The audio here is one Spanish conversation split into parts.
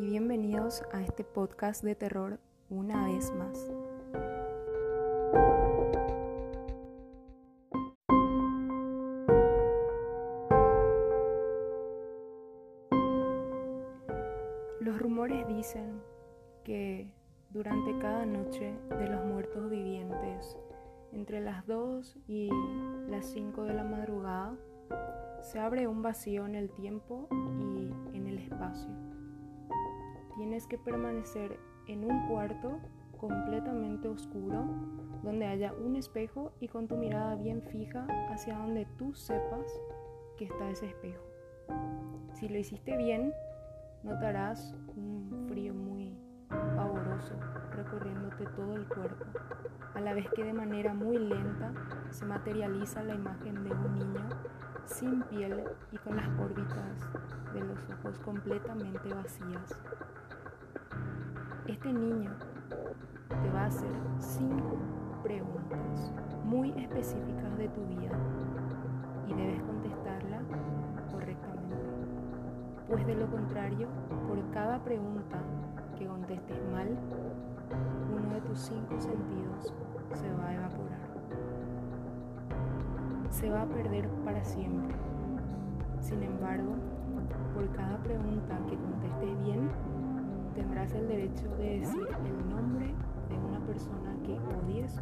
y bienvenidos a este podcast de terror una vez más. Los rumores dicen que durante cada noche de los muertos vivientes, entre las 2 y las 5 de la madrugada, se abre un vacío en el tiempo y en el espacio. Tienes que permanecer en un cuarto completamente oscuro donde haya un espejo y con tu mirada bien fija hacia donde tú sepas que está ese espejo. Si lo hiciste bien, notarás un frío muy pavoroso recorriéndote todo el cuerpo, a la vez que de manera muy lenta se materializa la imagen de un niño sin piel y con las órbitas de los ojos completamente vacías. Este niño te va a hacer cinco preguntas muy específicas de tu vida y debes contestarla correctamente. Pues de lo contrario, por cada pregunta que contestes mal, uno de tus cinco sentidos se va a evaporar. Se va a perder para siempre. Sin embargo, por cada pregunta que contestes bien, tendrás el derecho de decir el nombre de una persona que odies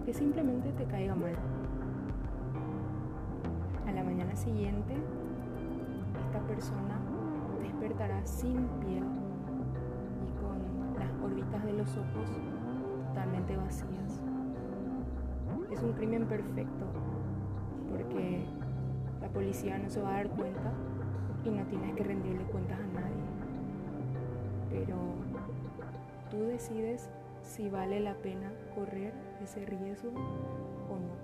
o que simplemente te caiga mal. A la mañana siguiente, esta persona despertará sin piel órbitas de los ojos totalmente vacías. Es un crimen perfecto porque la policía no se va a dar cuenta y no tienes que rendirle cuentas a nadie. Pero tú decides si vale la pena correr ese riesgo o no.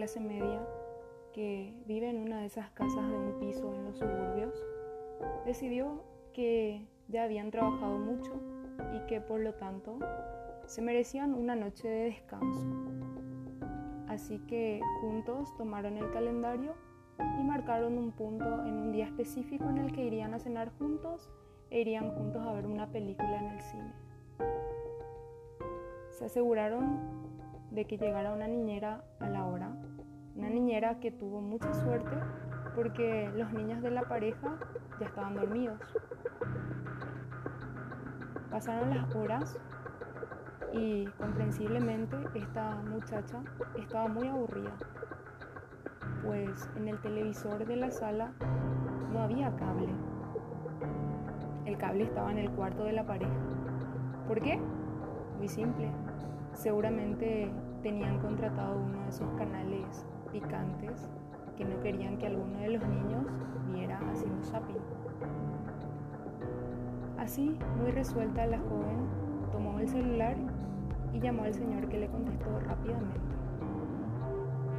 clase media que vive en una de esas casas de un piso en los suburbios, decidió que ya habían trabajado mucho y que por lo tanto se merecían una noche de descanso. Así que juntos tomaron el calendario y marcaron un punto en un día específico en el que irían a cenar juntos e irían juntos a ver una película en el cine. Se aseguraron de que llegara una niñera a la hora una niñera que tuvo mucha suerte porque los niños de la pareja ya estaban dormidos. Pasaron las horas y comprensiblemente esta muchacha estaba muy aburrida, pues en el televisor de la sala no había cable. El cable estaba en el cuarto de la pareja. ¿Por qué? Muy simple. Seguramente tenían contratado uno de esos canales picantes que no querían que alguno de los niños viera haciendo zapping. Así, muy resuelta, la joven tomó el celular y llamó al señor que le contestó rápidamente.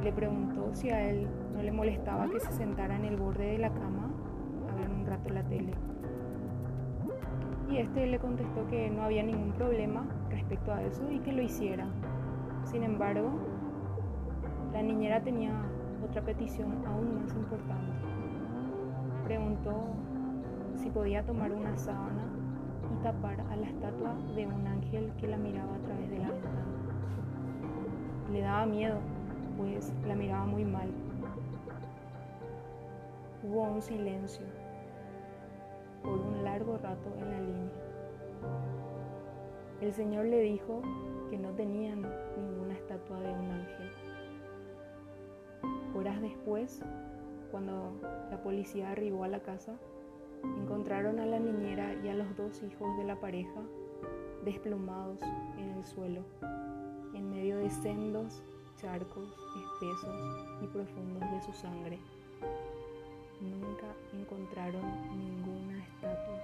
Le preguntó si a él no le molestaba que se sentara en el borde de la cama a ver un rato la tele. Y este le contestó que no había ningún problema respecto a eso y que lo hiciera. Sin embargo, la niñera tenía otra petición aún más importante. Preguntó si podía tomar una sábana tapar a la estatua de un ángel que la miraba a través de la ventana. Le daba miedo, pues la miraba muy mal. Hubo un silencio por un largo rato en la línea. El Señor le dijo que no tenían ninguna estatua de un ángel. Horas después, cuando la policía arribó a la casa, encontraron a la niñera y a los dos hijos de la pareja desplomados en el suelo, en medio de sendos charcos espesos y profundos de su sangre. Nunca encontraron ninguna estatua.